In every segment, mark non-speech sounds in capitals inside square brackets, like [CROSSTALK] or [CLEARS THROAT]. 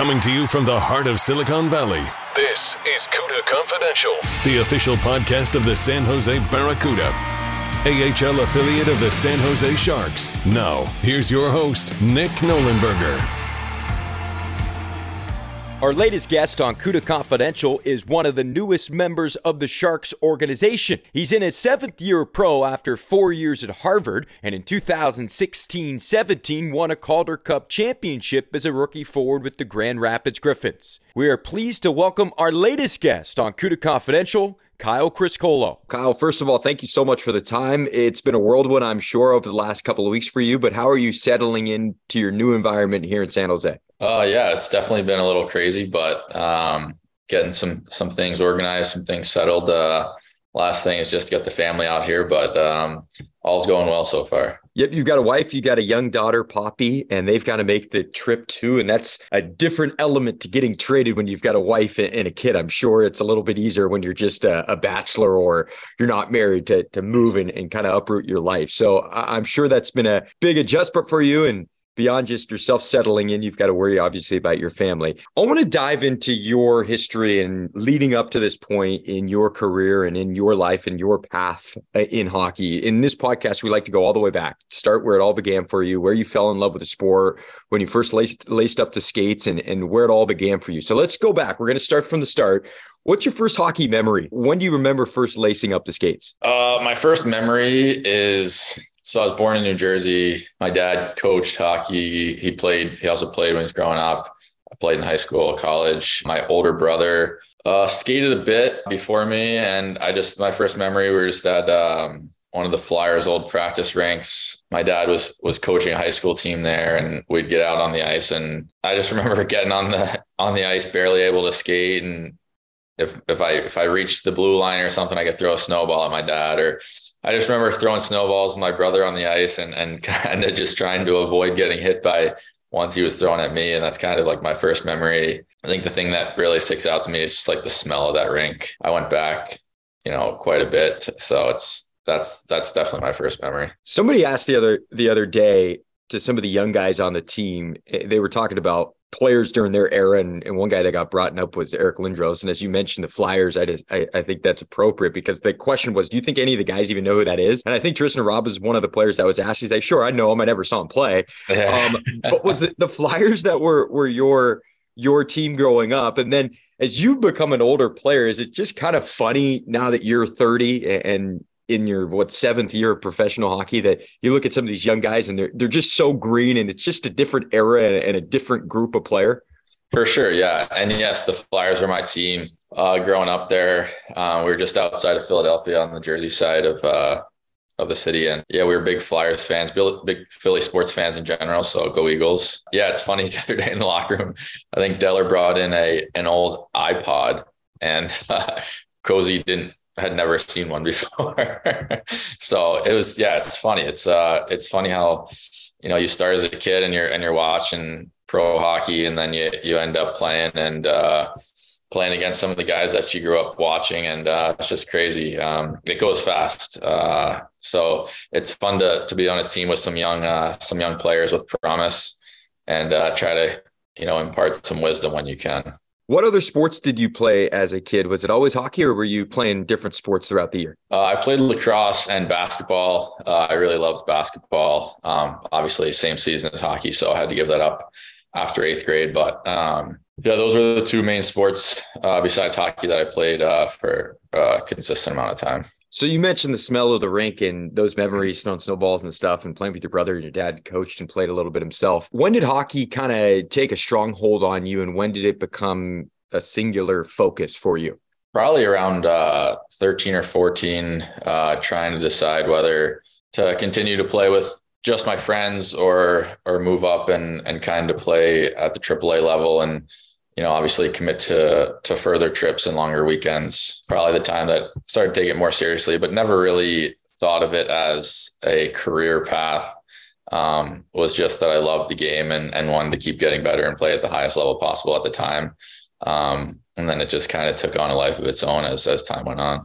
Coming to you from the heart of Silicon Valley, This is CUDA Confidential. the official podcast of the San Jose Barracuda, AHL affiliate of the San Jose Sharks. Now, here's your host, Nick Nollenberger. Our latest guest on CUDA Confidential is one of the newest members of the Sharks organization. He's in his seventh year pro after four years at Harvard, and in 2016 17 won a Calder Cup championship as a rookie forward with the Grand Rapids Griffins. We are pleased to welcome our latest guest on CUDA Confidential, Kyle Criscuolo. Kyle, first of all, thank you so much for the time. It's been a whirlwind, I'm sure, over the last couple of weeks for you, but how are you settling into your new environment here in San Jose? Uh, yeah, it's definitely been a little crazy, but um, getting some some things organized, some things settled. Uh, last thing is just to get the family out here, but um, all's going well so far. Yep, you've got a wife, you got a young daughter, Poppy, and they've got to make the trip too. And that's a different element to getting traded when you've got a wife and a kid. I'm sure it's a little bit easier when you're just a, a bachelor or you're not married to, to move and, and kind of uproot your life. So I'm sure that's been a big adjustment for you. And beyond just yourself settling in, you've got to worry obviously about your family. I want to dive into your history and leading up to this point in your career and in your life and your path uh, in hockey. In this podcast, we like to go all the way back, start where it all began for you, where you fell in love with the sport, when you first laced, laced up the skates, and, and where it all began for you. So let's go back. We're going to start from the start. What's your first hockey memory? When do you remember first lacing up the skates? Uh, my first memory is so I was born in New Jersey. My dad coached hockey. He played. He also played when he was growing up. I played in high school, college. My older brother uh, skated a bit before me, and I just my first memory we were just at um, one of the Flyers' old practice rinks. My dad was was coaching a high school team there, and we'd get out on the ice, and I just [LAUGHS] remember getting on the on the ice, barely able to skate, and if if I if I reached the blue line or something, I could throw a snowball at my dad. Or I just remember throwing snowballs with my brother on the ice and and [LAUGHS] kind of just trying to avoid getting hit by once he was throwing at me. And that's kind of like my first memory. I think the thing that really sticks out to me is just like the smell of that rink. I went back, you know, quite a bit. So it's that's that's definitely my first memory. Somebody asked the other the other day to some of the young guys on the team. eh, They were talking about players during their era, and, and one guy that got brought up was Eric Lindros. And as you mentioned, the Flyers, I just I, I think that's appropriate because the question was, do you think any of the guys even know who that is? And I think Tristan Robb is one of the players that was asked. He's like, sure, I know him. I never saw him play. Um, [LAUGHS] but was it the Flyers that were were your your team growing up? And then as you become an older player, is it just kind of funny now that you're 30 a- and in your what seventh year of professional hockey that you look at some of these young guys and they're they're just so green and it's just a different era and, and a different group of player. For sure, yeah, and yes, the Flyers are my team. Uh, growing up there, uh, we were just outside of Philadelphia on the Jersey side of uh, of the city, and yeah, we were big Flyers fans, big Philly sports fans in general. So go Eagles! Yeah, it's funny [LAUGHS] the other day in the locker room. I think Deller brought in a an old iPod, and [LAUGHS] Cozy didn't had never seen one [LAUGHS] before. so it was yeah, it's funny. It's uh, it's funny how you know you start as a kid and you're and you're watching pro hockey and then you you end up playing and uh playing against some of the guys that you grew up watching and uh it's just crazy um it goes fast uh so it's fun to to be on a team with some young uh some young players with promise and uh try to you know impart some wisdom when you can What other sports did you play as a kid? Was it always hockey or were you playing different sports throughout the year? Uh, I played lacrosse and basketball. Uh, I really loved basketball. Um, obviously, same season as hockey, so I had to give that up after eighth grade. But um, yeah, those were the two main sports uh, besides hockey that I played uh, for a consistent amount of time. So you mentioned the smell of the rink and those memories, throwing snowballs and stuff, and playing with your brother and your dad coached and played a little bit himself. When did hockey kind of take a strong hold on you, and when did it become a singular focus for you? Probably around uh, 13 or 14, uh, trying to decide whether to continue to play with just my friends or or move up and and kind of play at the AAA level and you know obviously commit to to further trips and longer weekends. Probably the time that started taking it more seriously, but never really thought of it as a career path. Um, was just that I loved the game and and wanted to keep getting better and play at the highest level possible at the time. Um, and then it just kind of took on a life of its own as as time went on.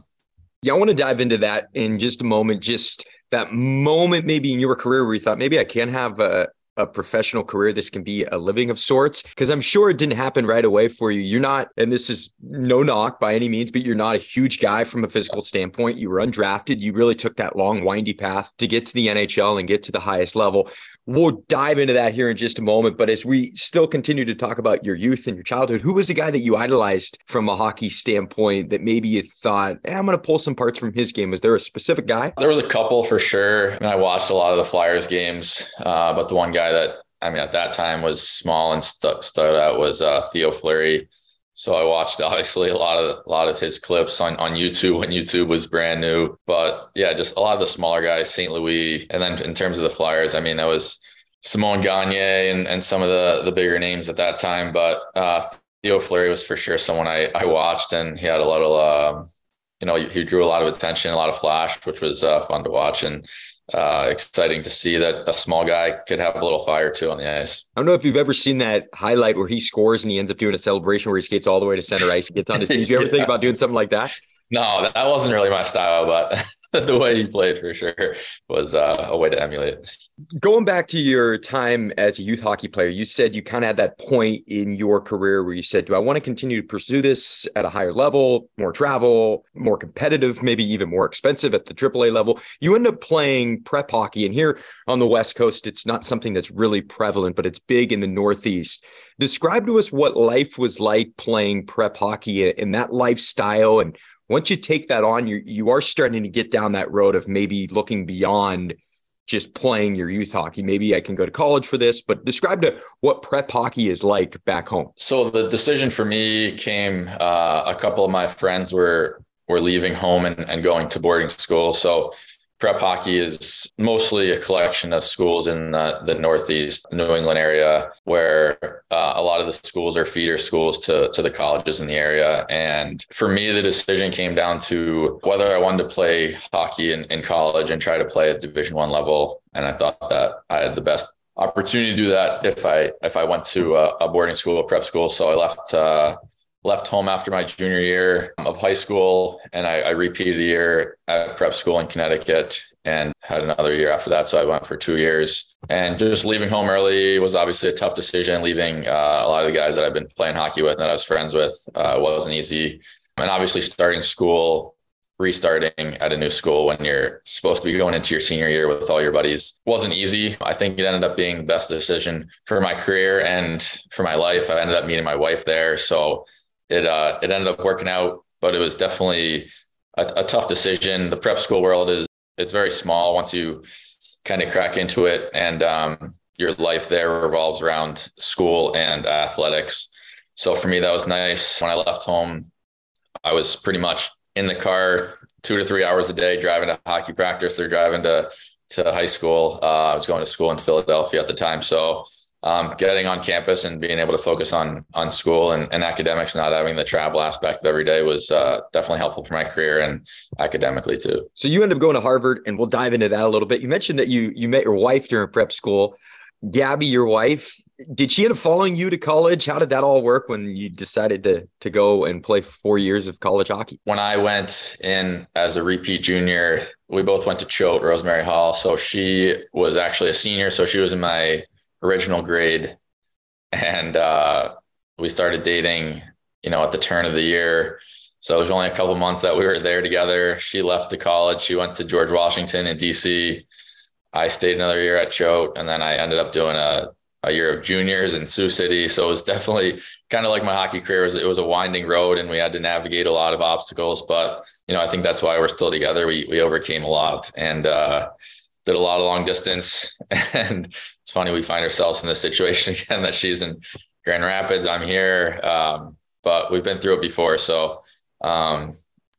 Yeah, I want to dive into that in just a moment. Just that moment maybe in your career where you thought maybe I can have a, a professional career this can be a living of sorts because i'm sure it didn't happen right away for you. You're not and this is no knock by any means but you're not a huge guy from a physical standpoint. You were undrafted. You really took that long windy path to get to the nhl and get to the highest level We'll dive into that here in just a moment. But as we still continue to talk about your youth and your childhood, who was the guy that you idolized from a hockey standpoint that maybe you thought, eh, I'm going to pull some parts from his game? Was there a specific guy? There was a couple for sure. Mean, I watched a lot of the Flyers games, uh, but the one guy that I mean at that time was small and st- stood out was uh, Theo Fleury. So I watched obviously a lot of a lot of his clips on, on YouTube when YouTube was brand new. But yeah, just a lot of the smaller guys, St. Louis. And then in terms of the Flyers, I mean, that was Simon Gagne and, and some of the the bigger names at that time. But uh, Theo Fleury was for sure someone I, I watched and he had a lot of um, you know, he drew a lot of attention, a lot of flash, which was uh, fun to watch. And uh, exciting to see that a small guy could have a little fire too on the ice. I don't know if you've ever seen that highlight where he scores and he ends up doing a celebration where he skates all the way to center ice. Gets on his [LAUGHS] knees. Do You ever yeah. think about doing something like that? No, that wasn't really my style, but [LAUGHS] [LAUGHS] the way he played for sure was uh, a way to emulate. Going back to your time as a youth hockey player, you said you kind of had that point in your career where you said, Do I want to continue to pursue this at a higher level, more travel, more competitive, maybe even more expensive at the AAA level? You end up playing prep hockey. And here on the West Coast, it's not something that's really prevalent, but it's big in the Northeast. Describe to us what life was like playing prep hockey and that lifestyle and once you take that on, you you are starting to get down that road of maybe looking beyond just playing your youth hockey. Maybe I can go to college for this, but describe to what prep hockey is like back home. So the decision for me came. Uh, a couple of my friends were were leaving home and, and going to boarding school. So prep hockey is mostly a collection of schools in the, the northeast new england area where uh, a lot of the schools are feeder schools to, to the colleges in the area. And for me the decision came down to whether i wanted to play hockey in, in college and try to play at division one level. And i thought that i had the best opportunity to do that if i if i went to a, a boarding school a prep school. So i left uh, left home after my junior year of high school and I, I, repeated a year at prep school in Connecticut and had another year after that. So I went for two years and just leaving home early was obviously a tough decision. Leaving uh, a lot of the guys that I've been playing hockey with and that I was friends with uh, wasn't easy. And obviously starting school restarting at a new school when you're supposed to be going into your senior year with all your buddies wasn't easy. I think it ended up being the best decision for my career and for my life. I ended up meeting my wife there. So it uh, it ended up working out, but it was definitely a, a tough decision. The prep school world is it's very small once you kind of crack into it, and um, your life there revolves around school and athletics. So for me, that was nice. When I left home, I was pretty much in the car two to three hours a day, driving to hockey practice or driving to to high school. Uh, I was going to school in Philadelphia at the time, so um, getting on campus and being able to focus on on school and, and academics, not having the travel aspect of every day was uh, definitely helpful for my career and academically too. So you end up going to Harvard, and we'll dive into that a little bit. You mentioned that you you met your wife during prep school. Gabby, your wife, did she end up following you to college? How did that all work when you decided to to go and play four years of college hockey? When I went in as a repeat junior, we both went to Choate, Rosemary Hall. So she was actually a senior, so she was in my original grade, and uh, we started dating. You know, at the turn of the year. So it was only a couple months that we were there together. She left to college. She went to George Washington in DC. I stayed another year at Choate, and then I ended up doing a a year of juniors in Sioux City. So it was definitely kind of like my hockey career. It was, it was, a winding road and we had to navigate a lot of obstacles. But, you know, I think that's why we're still together. We, we overcame a lot. And uh, did a lot of long distance. [LAUGHS] And it's funny, we find ourselves in this situation [LAUGHS] again that she's in Grand Rapids. I'm here. Um, but we've been through it before. So, um,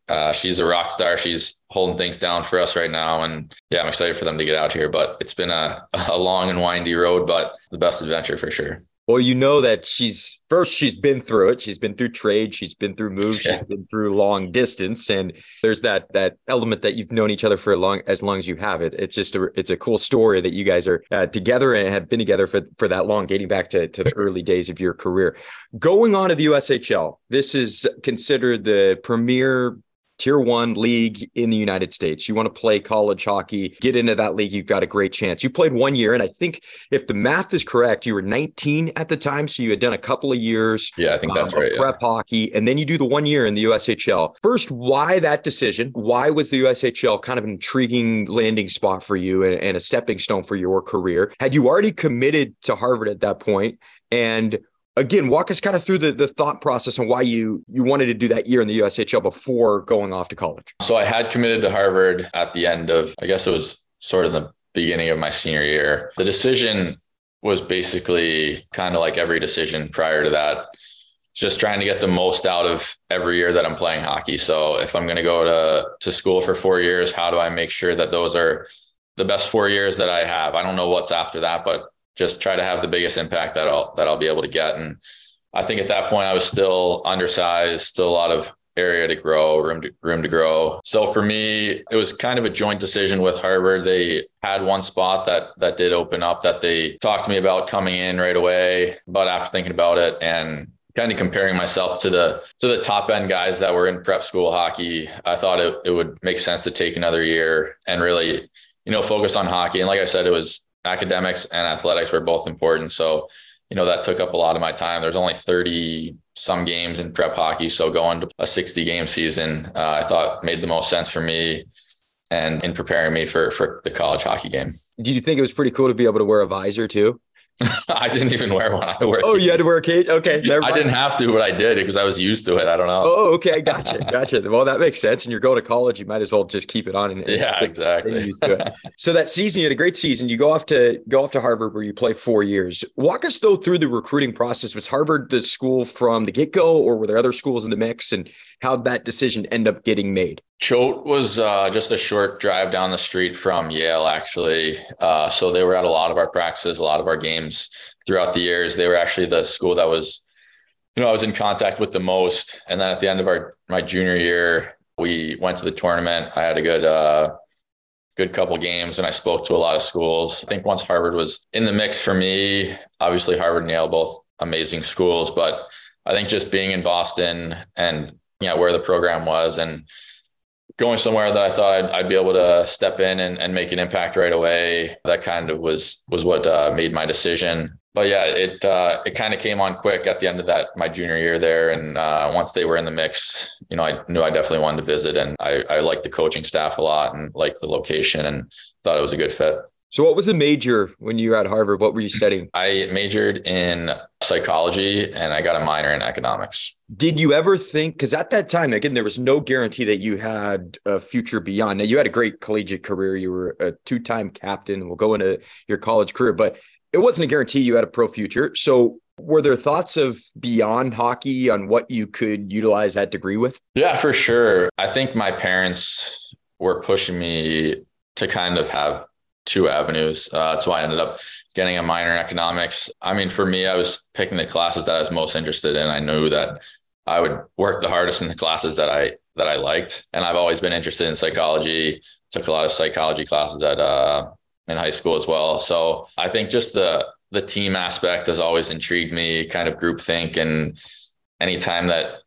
Uh, she's a rock star. She's holding things down for us right now. And yeah, I'm excited for them to get out here. But it's been a, [LAUGHS] a long and windy road, but the best adventure for sure. Well, you know that she's first, she's been through it. She's been through trade, she's been through moves, yeah. she's been through long distance. And there's that that element that you've known each other for a long as long as you have it. It's just a it's a cool story that you guys are uh, together and have been together for, for that long, dating back to, to the early days of your career. Going on to the USHL, this is considered the premier tier one league in the United States. You want to play college hockey, get into that league, you've got a great chance. You played one year, and I think if the math is correct, you were 19 at the time. So you had done a couple of years. Yeah, I think that's um, right. Prep yeah. hockey, and then you do the one year in the USHL. First, why that decision? Why was the USHL kind of an intriguing landing spot for you and, and a stepping stone for your career? Had you already committed to Harvard at that point? And again, walk us kind of through the, the thought process and why you you wanted to do that year in the USHL before going off to college. So I had committed to Harvard at the end of, I guess it was sort of the beginning of my senior year. The decision was basically kind of like every decision prior to that. Just trying to get the most out of every year that I'm playing hockey. So if I'm going to go to to school for four years, how do I make sure that those are the best four years that I have? I don't know what's after that, but just try to have the biggest impact that I'll that I'll be able to get. And I think at that point I was still undersized, still a lot of area to grow, room to room to grow. So for me, it was kind of a joint decision with Harvard. They had one spot that that did open up that they talked to me about coming in right away. But after thinking about it and kind of comparing myself to the to the top end guys that were in prep school hockey, I thought it, it would make sense to take another year and really, you know, focus on hockey. And like I said, it was academics and athletics were both important. So, you know, that took up a lot of my time. There's only 30 some games in prep hockey. So going to a 60 game season, uh, I thought made the most sense for me and in preparing me for, for the college hockey game. Did you think it was pretty cool to be able to wear a visor too? [LAUGHS] I didn't even wear one. I wear. Oh, you had to wear a cage. Okay, [LAUGHS] I didn't have to, but I did because I was used to it. I don't know. Oh, okay, gotcha, [LAUGHS] gotcha. well, that makes sense. And you're going to college, you might as well just keep it on. And, and yeah, exactly. Used to it. so that season, you had a great season. You go off to go off to Harvard, where you play four years. Walk us though through the recruiting process. Was Harvard the school from the get go, or were there other schools in the mix? And how that decision end up getting made? Choate was uh, just a short drive down the street from Yale, actually. Uh, so they were at a lot of our practices, a lot of our games throughout the years. They were actually the school that was, you know, I was in contact with the most. And then at the end of our my junior year, we went to the tournament. I had a good uh, good couple games and I spoke to a lot of schools. I think once Harvard was in the mix for me, obviously Harvard and Yale both amazing schools, but I think just being in Boston and you know where the program was and going somewhere that I thought I'd, I'd be able to step in and, and, make an impact right away. That kind of was was what uh, made my decision. But yeah, it uh, it kind of came on quick at the end of that my junior year there, and uh, once they were in the mix, you know, I knew I definitely wanted to visit, and I I liked the coaching staff a lot and liked the location, and thought it was a good fit. So, what was the major when you were at Harvard? What were you studying? [LAUGHS] I majored in psychology and I got a minor in economics. Did you ever think, because at that time, again, there was no guarantee that you had a future beyond. Now, you had a great collegiate career. You were a two time captain. We'll go into your college career, but it wasn't a guarantee you had a pro future. So, were there thoughts of beyond hockey on what you could utilize that degree with? Yeah, for sure. I think my parents were pushing me to kind of have two avenues. Uh, that's why I ended up getting a minor in economics. I mean, for me, I was picking the classes that I was most interested in. I knew that I would work the hardest in the classes that I that I liked, and I've always been interested in psychology. Took a lot of psychology classes at uh, in high school as well. So I think just the the team aspect has always intrigued me, kind of group think, and anytime that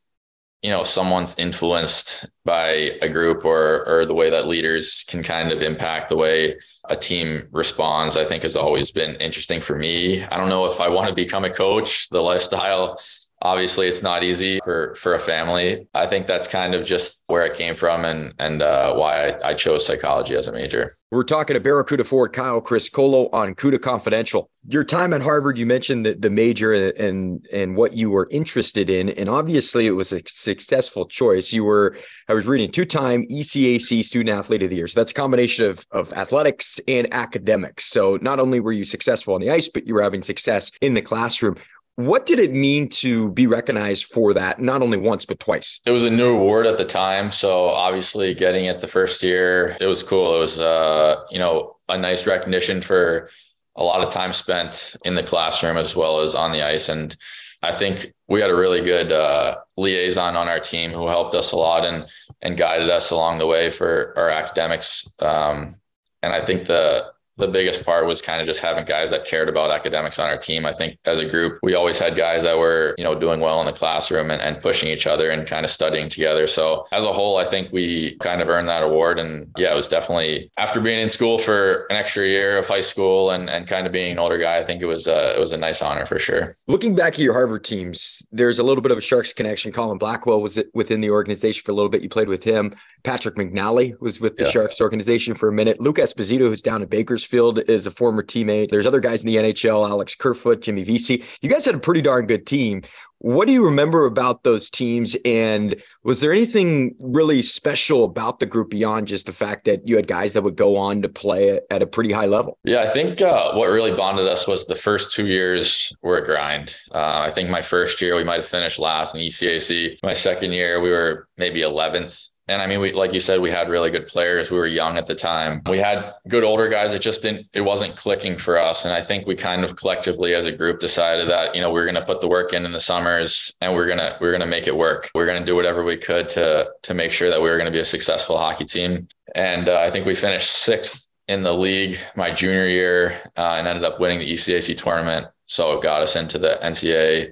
you know someone's influenced by a group or or the way that leaders can kind of impact the way a team responds i think has always been interesting for me. I don't know if i want to become a coach the lifestyle obviously it's not easy for for a family. I think that's kind of just where it came from and and uh, why I, I, chose psychology as a major. We're talking to barracuda ford kyle criscuolo on cuda confidential. Your time at harvard you mentioned the, the major and and what you were interested in and obviously it was a successful choice. You were i was reading two-time ecac student athlete of the year. So that's a combination of of athletics and academics. So not only were you successful on the ice but you were having success in the classroom What did it mean to be recognized for that, not only once, but twice? It was a new award at the time. So obviously getting it the first year, it was cool. It was, uh, you know, a nice recognition for a lot of time spent in the classroom as well as on the ice. And I think we had a really good uh, liaison on our team who helped us a lot and and guided us along the way for our academics. Um, and I think the the biggest part was kind of just having guys that cared about academics on our team. I think as a group, we always had guys that were, you know, doing well in the classroom and, and pushing each other and kind of studying together. So as a whole, I think we kind of earned that award. And yeah, it was definitely after being in school for an extra year of high school and, and kind of being an older guy, I think it was a, it was a nice honor for sure. Looking back at your Harvard teams, there's a little bit of a Sharks connection. Colin Blackwell was within the organization for a little bit. You played with him. Patrick McNally was with the yeah. Sharks organization for a minute. Luke Esposito, who's down in Bakersfield, is a former teammate. There's other guys in the NHL, Alex Kerfoot, Jimmy Vesey. You guys had a pretty darn good team. What do you remember about those teams? And was there anything really special about the group beyond just the fact that you had guys that would go on to play at a pretty high level? Yeah, I think uh, what really bonded us was the first two years were a grind. Uh, I think my first year we might have finished last in ECAC. My second year we were maybe 11th and I mean, we like you said, we had really good players. We were young at the time. We had good older guys. It just didn't. It wasn't clicking for us. And I think we kind of collectively, as a group, decided that you know we're going to put the work in in the summers, and we're gonna we're gonna make it work. We're gonna do whatever we could to to make sure that we were going to be a successful hockey team. And uh, I think we finished sixth in the league my junior year, uh, and ended up winning the ECAC tournament. So it got us into the NCAA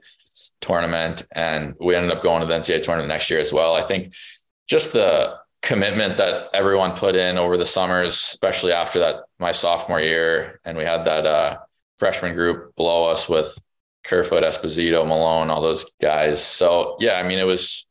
tournament, and we ended up going to the NCAA tournament next year as well. I think just the commitment that everyone put in over the summers, especially after that my sophomore year, and we had that uh, freshman group below us with Kerfoot, Esposito, Malone, all those guys. So yeah, I mean, it was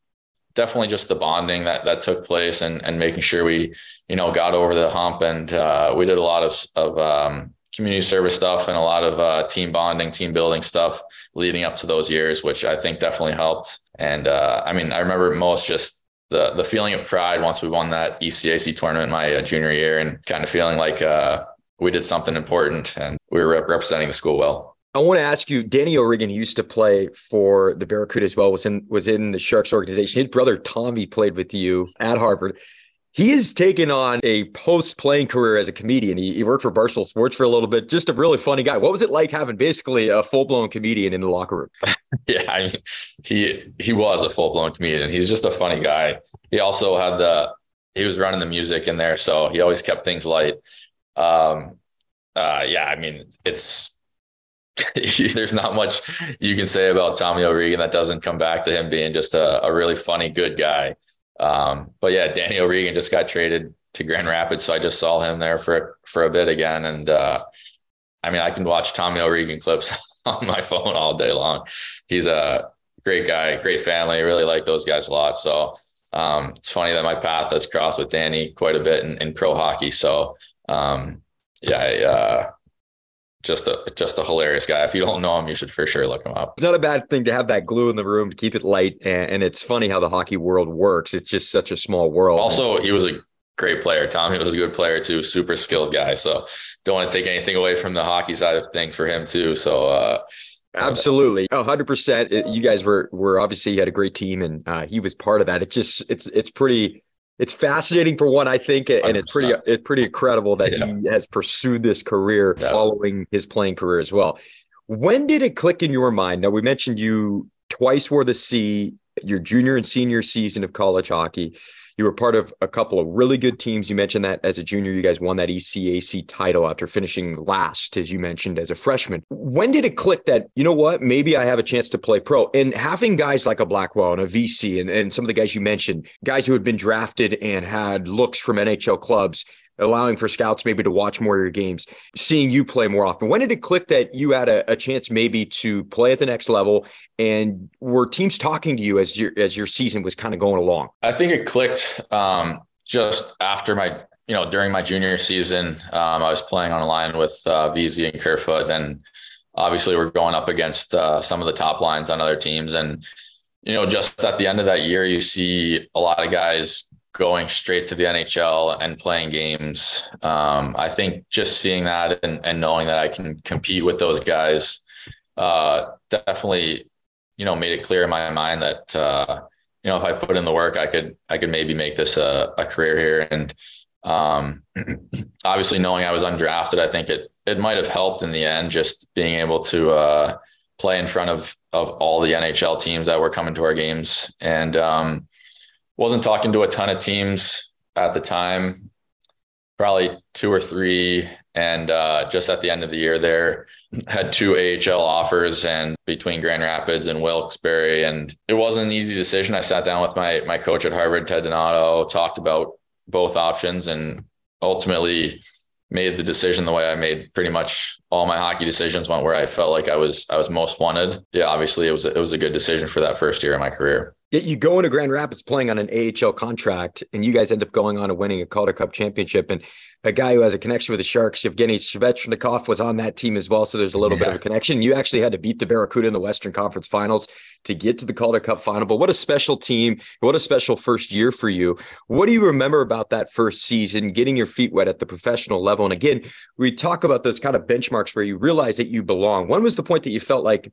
definitely just the bonding that that took place and and making sure we you know got over the hump and uh, we did a lot of of um, community service stuff and a lot of uh, team bonding, team building stuff leading up to those years, which I think definitely helped. And uh, I mean, I remember most just the the feeling of pride once we won that ECAC tournament my uh, junior year, and kind of feeling like uh, we did something important and we were rep- representing the school well. I want to ask you, Danny O'Regan used to play for the Barracuda as well. Was in was in the Sharks organization. His brother Tommy played with you at Harvard. He has taken on a post playing career as a comedian. He, he, worked for Barstool Sports for a little bit. Just a really funny guy. What was it like having basically a full blown comedian in the locker room? [LAUGHS] yeah, I mean, he he was a full blown comedian. He's just a funny guy. He also had the he was running the music in there, so he always kept things light. Um, uh, yeah, I mean, it's [LAUGHS] there's not much you can say about Tommy O'Regan that doesn't come back to him being just a, a really funny, good guy. Um, but yeah, Danny O'Regan just got traded to Grand Rapids, so I just saw him there for for a bit again. And uh, I mean, I can watch Tommy O'Regan clips [LAUGHS] on my phone all day long. He's a great guy, great family. I really like those guys a lot. So um, it's funny that my path has crossed with Danny quite a bit in, in pro hockey. So um, yeah, I, uh, just a just a hilarious guy. If you don't know him, you should for sure look him up. It's not a bad thing to have that glue in the room to keep it light, and, and it's funny how the hockey world works. It's just such a small world. Also, he was a great player. Tommy was a good player too, super skilled guy. So don't want to take anything away from the hockey side of things for him too. So uh, Absolutely, hundred percent. You guys were were obviously you had a great team, and uh, he was part of that. It just it's it's pretty it's fascinating for one, I think, and 100%. it's pretty it's pretty incredible that yeah. he has pursued this career yeah. following his playing career as well. When did it click in your mind? Now we mentioned you twice wore the C your junior and senior season of college hockey. You were part of a couple of really good teams. You mentioned that as a junior, you guys won that ECAC title after finishing last, as you mentioned, as a freshman. When did it click that, you know what, maybe I have a chance to play pro? And having guys like a Blackwell and a Vesey and, and some of the guys you mentioned, guys who had been drafted and had looks from NHL clubs, allowing for scouts maybe to watch more of your games, seeing you play more often. When did it click that you had a, a, chance maybe to play at the next level, and were teams talking to you as your as your season was kind of going along? I think it clicked um, just after my you know during my junior season. Um, I was playing on a line with uh, Vesey and Kerfoot, and obviously we're going up against uh, some of the top lines on other teams and. You know, just at the end of that year, you see a lot of guys going straight to the NHL and playing games. Um, I think just seeing that and, and, knowing that I can compete with those guys uh, definitely, you know, made it clear in my mind that, uh, you know, if I put in the work, I could, I could maybe make this a, a career here. And um, [CLEARS THROAT] obviously knowing I was undrafted, I think it, it might've helped in the end, just being able to, uh, play in front of, of all the NHL teams that were coming to our games. And, um, wasn't talking to a ton of teams at the time, probably two or three. And uh, just at the end of the year, there had two AHL offers, and between Grand Rapids and Wilkes-Barre, and it wasn't an easy decision. I sat down with my my coach at Harvard, Ted Donato, talked about both options, and ultimately made the decision the way I made pretty much all my hockey decisions went where I felt like I was I was most wanted. Yeah, obviously it was it was a good decision for that first year of my career. Yet you go into Grand Rapids playing on an AHL contract, and you guys end up going on and winning a Calder Cup championship. And a guy who has a connection with the Sharks, Evgeny Svechnikov, was on that team as well. So there's a little yeah. bit of a connection. You actually had to beat the Barracuda in the Western Conference Finals to get to the Calder Cup final. But what a special team! What a special first year for you. What do you remember about that first season, getting your feet wet at the professional level? And again, we talk about those kind of benchmarks where you realize that you belong. When was the point that you felt like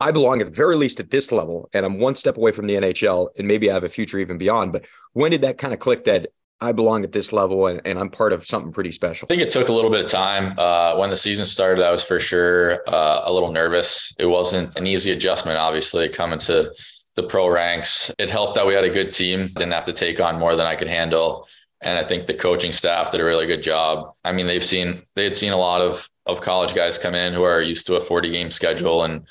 I belong at the very least at this level, and I'm one step away from the NHL, and maybe I have a future even beyond. But when did that kind of click that I belong at this level and, and I'm part of something pretty special? I think it took a little bit of time. Uh, when the season started, I was for sure uh, a little nervous. It wasn't an easy adjustment, obviously, coming to the pro ranks. It helped that we had a good team, didn't have to take on more than I could handle. And I think the coaching staff did a really good job. I mean, they've seen they had seen a lot of of college guys come in who are used to a 40 game schedule and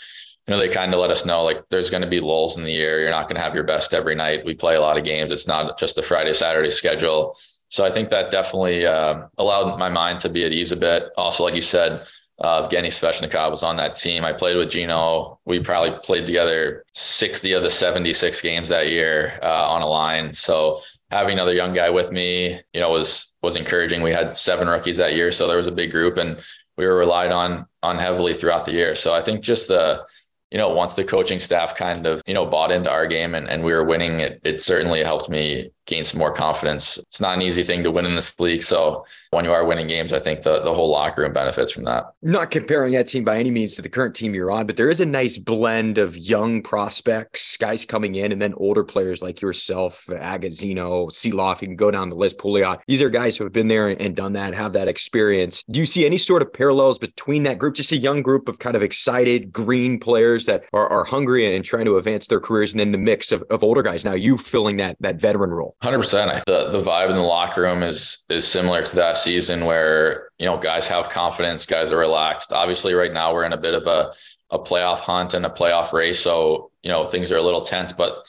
you know, they kind of let us know like there's going to be lulls in the year. You're not going to have your best every night. We play a lot of games. It's not just a Friday, Saturday schedule. So I think that definitely uh, allowed my mind to be at ease a bit. Also, like you said, uh, Evgeny Svechnikov was on that team. I played with Gino. We probably played together 60 of the 76 games that year uh, on a line. So having another young guy with me, you know, was was encouraging. We had seven rookies that year, so there was a big group, and we were relied on on heavily throughout the year. So I think just the you know, once the coaching staff kind of, you know, bought into our game and, and we were winning, it, it certainly helped me gain some more confidence. It's not an easy thing to win in this league. So when you are winning games, I think the, the whole locker room benefits from that. Not comparing that team by any means to the current team you're on, but there is a nice blend of young prospects, guys coming in, and then older players like yourself, Agozzino, Seeloff, you can go down the list, Pouliot. These are guys who have been there and done that, have that experience. Do you see any sort of parallels between that group? Just a young group of kind of excited green players that are, are hungry and trying to advance their careers, and then the mix of, of older guys. Now you filling that that veteran role. Hundred percent. The the vibe in the locker room is is similar to that season where you know guys have confidence, guys are relaxed. Obviously, right now we're in a bit of a a playoff hunt and a playoff race, so you know things are a little tense, but.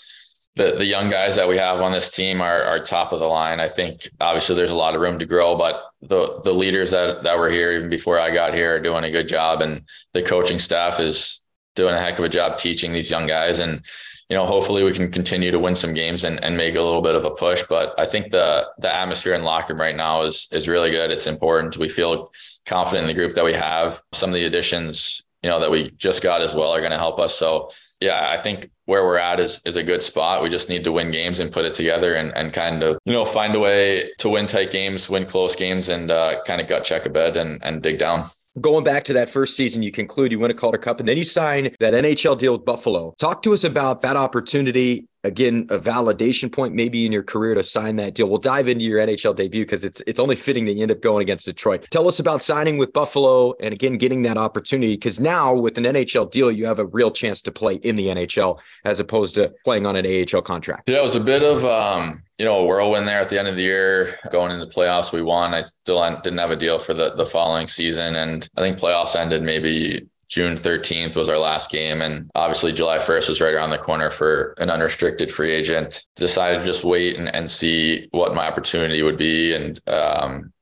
The, the young guys that we have on this team are, are top of the line. I think obviously there's a lot of room to grow, but the the leaders that that were here even before I got here are doing a good job, and the coaching staff is doing a heck of a job teaching these young guys. And you know, hopefully we can continue to win some games and, and make a little bit of a push. But I think the the atmosphere in locker room right now is is really good. It's important. We feel confident in the group that we have. Some of the additions, you know, that we just got as well are going to help us. So yeah, I think where we're at is is a good spot. We just need to win games and put it together and, and kind of, you know, find a way to win tight games, win close games and uh, kind of gut check a bit and and dig down. Going back to that first season, you conclude you win a Calder Cup, and then you sign that NHL deal with Buffalo. Talk to us about that opportunity again a validation point maybe in your career to sign that deal. We'll dive into your NHL debut because it's it's only fitting that you end up going against Detroit. Tell us about signing with Buffalo and again getting that opportunity because now with an NHL deal you have a real chance to play in the NHL as opposed to playing on an AHL contract. Yeah, it was a bit of um, you know a whirlwind there at the end of the year going into playoffs. We won. I still didn't have a deal for the the following season, and I think playoffs ended maybe June 13th was our last game. And obviously, July 1st was right around the corner for an unrestricted free agent. Decided to just wait and, and see what my opportunity would be. And um,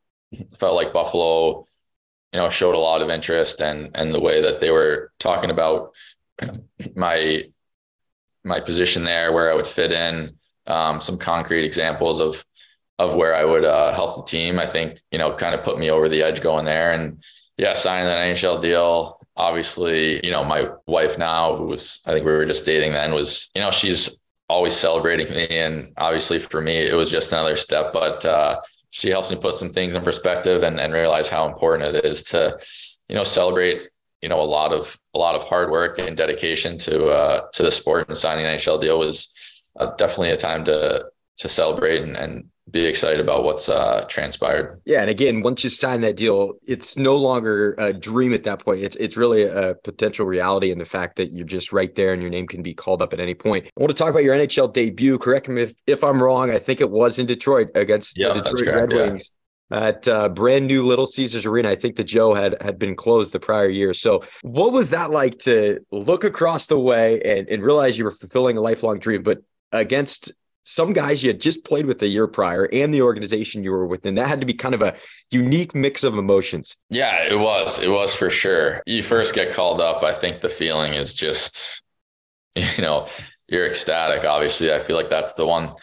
felt like Buffalo, you know, showed a lot of interest and and the way that they were talking about my my position there, where I would fit in, um, some concrete examples of of where I would uh, help the team. I think you know, kind of put me over the edge going there. And yeah, signing that NHL deal obviously, you know, my wife now, who was, I think we were just dating then, was, you know, she's always celebrating me. And obviously for me, it was just another step, but uh, she helps me put some things in perspective and, and realize how important it is to, you know, celebrate you know, a lot of a lot of hard work and dedication to uh, to the sport and signing an NHL deal was uh, definitely a time to to celebrate and, and be excited about what's uh, transpired. Yeah, and again, once you sign that deal, it's no longer a dream at that point. It's it's really a potential reality in the fact that you're just right there and your name can be called up at any point. I want to talk about your NHL debut. Correct me if, if I'm wrong. I think it was in Detroit against yeah, the Detroit correct, Red Wings. Yeah. At uh, brand new Little Caesars Arena, I think the Joe had had been closed the prior year. So, what was that like to look across the way and, and realize you were fulfilling a lifelong dream, but against some guys you had just played with the year prior and the organization you were within that had to be kind of a unique mix of emotions. Yeah it was. It was for sure. You first get called up i think the feeling is just [LAUGHS] you know you're ecstatic obviously. I feel like that's the one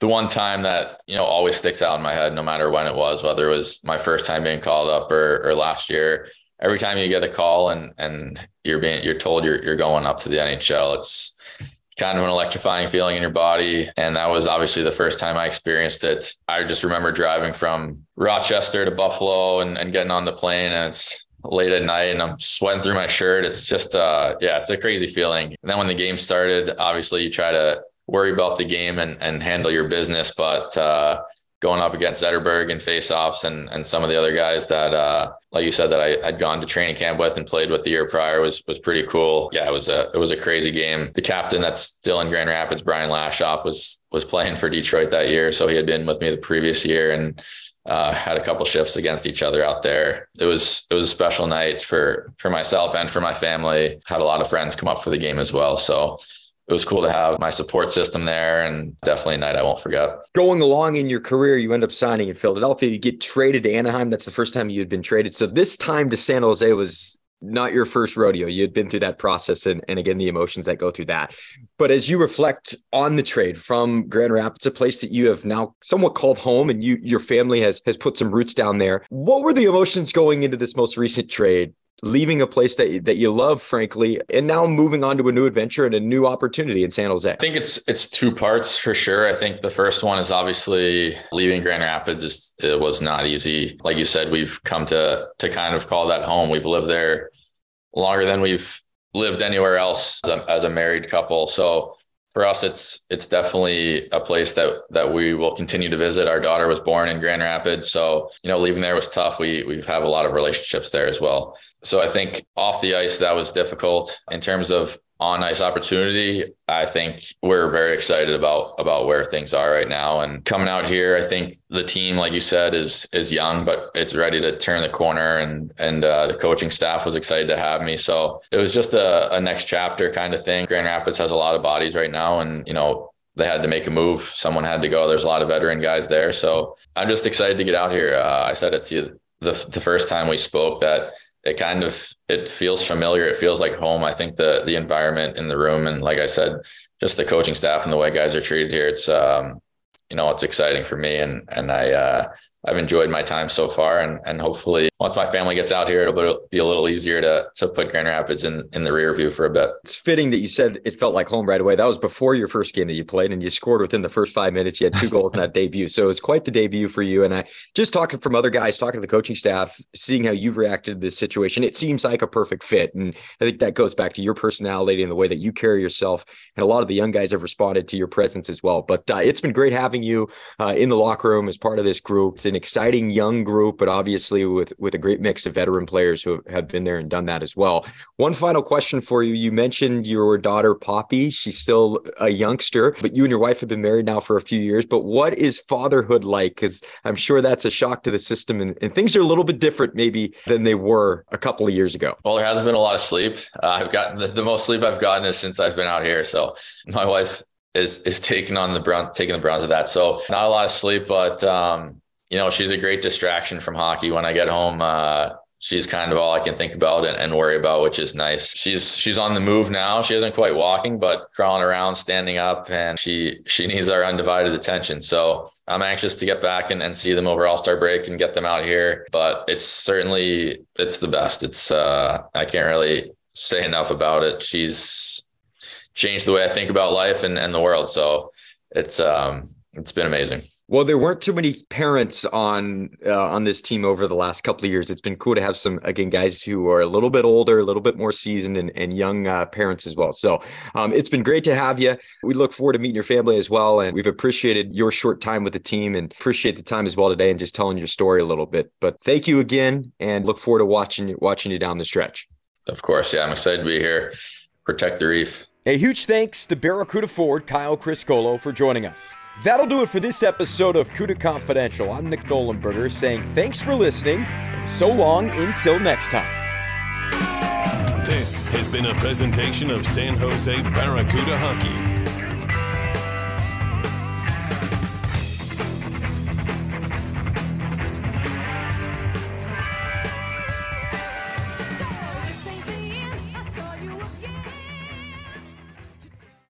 the one time that you know always sticks out in my head no matter when it was whether it was my first time being called up or, or last year. Every time you get a call and and you're being you're told you're you're going up to the nhl it's kind of an electrifying feeling in your body. And that was obviously the first time I experienced it. I just remember driving from Rochester to Buffalo and, and getting on the plane and it's late at night and I'm sweating through my shirt. It's just uh yeah, it's a crazy feeling. And then when the game started, obviously you try to worry about the game and, and handle your business. But uh going up against Zetterberg and faceoffs and and some of the other guys that uh like you said that I had gone to training camp with and played with the year prior was was pretty cool. Yeah, it was a it was a crazy game. The captain that's still in Grand Rapids, Brian Lashoff, was was playing for Detroit that year. So he had been with me the previous year and uh, had a couple shifts against each other out there. It was it was a special night for for myself and for my family. Had a lot of friends come up for the game as well. So it was cool to have my support system there and definitely a night I won't forget. Going along in your career, you end up signing in Philadelphia. You get traded to Anaheim. That's the first time you had been traded. So this time to San Jose was not your first rodeo. You had been through that process and, and again, the emotions that go through that. But as you reflect on the trade from Grand Rapids, a place that you have now somewhat called home and you your family has has put some roots down there. What were the emotions going into this most recent trade leaving a place that that you love, frankly, and now moving on to a new adventure and a new opportunity in San Jose? I think it's it's two parts for sure. I think the first one is obviously leaving Grand Rapids is it was not easy. Like you said, we've come to to kind of call that home. We've lived there longer than we've lived anywhere else as a, as a married couple. So for us it's it's definitely a place that that we will continue to visit. Our daughter was born in grand rapids so you know leaving there was tough. We we have a lot of relationships there as well. So i think off the ice that was difficult. In terms of on ice opportunity, I think we're very excited about about where things are right now. And coming out here, I think the team, like you said, is is young, but it's ready to turn the corner. And and uh, the coaching staff was excited to have me. So it was just a, a next chapter kind of thing. Grand Rapids has a lot of bodies right now, and you know they had to make a move. Someone had to go. There's a lot of veteran guys there. So I'm just excited to get out here. Uh, I said it to you the the first time we spoke that it kind of it feels familiar. It feels like home. I think the the environment in the room and like I said, just the coaching staff and the way guys are treated here. It's um, you know, it's exciting for me and and I uh I've enjoyed my time so far, and and hopefully once my family gets out here, it'll be a little easier to to put Grand Rapids in in the rear view for a bit. It's fitting that you said it felt like home right away. That was before your first game that you played, and you scored within the first five minutes. You had two goals in that debut, so it was quite the debut for you. And I just talking from other guys, talking to the coaching staff, seeing how you've reacted to this situation, it seems like a perfect fit. And I think that goes back to your personality and the way that you carry yourself. And a lot of the young guys have responded to your presence as well. But uh, it's been great having you uh, in the locker room as part of this group. An exciting young group, but obviously with with a great mix of veteran players who have been there and done that as well. One final question for you: You mentioned your daughter Poppy. She's still a youngster, but you and your wife have been married now for a few years. But what is fatherhood like? Because I'm sure that's a shock to the system, and, and, things are a little bit different maybe than they were a couple of years ago. Well, there hasn't been a lot of sleep. Uh, I've gotten the, the most sleep I've gotten is since I've been out here. So my wife is is taking on the brown taking the browns of that. So not a lot of sleep, but um, you know, she's a great distraction from hockey. When I get home, uh, she's kind of all I can think about and, and, worry about, which is nice. She's she's on the move now. She isn't quite walking, but crawling around, standing up, and she she needs our undivided attention. So I'm anxious to get back and, and see them over All Star break and get them out here. But it's certainly it's the best. It's uh, I can't really say enough about it. She's changed the way I think about life and, and the world. So it's um it's been amazing. Well, there weren't too many parents on uh, on this team over the last couple of years. It's been cool to have some again guys who are a little bit older, a little bit more seasoned, and, and young uh, parents as well. So um, it's been great to have you. We look forward to meeting your family as well, and we've appreciated your short time with the team and appreciate the time as well today and just telling your story a little bit. But thank you again, and look forward to watching watching you down the stretch. Of course, yeah, I'm excited to be here. Protect the reef. A huge thanks to Barracuda Ford Kyle Criscuolo for joining us. That'll do it for this episode of CUDA Confidential. I'm Nick Nollenberger saying thanks for listening and so long until next time. This has been a presentation of San Jose Barracuda Hockey.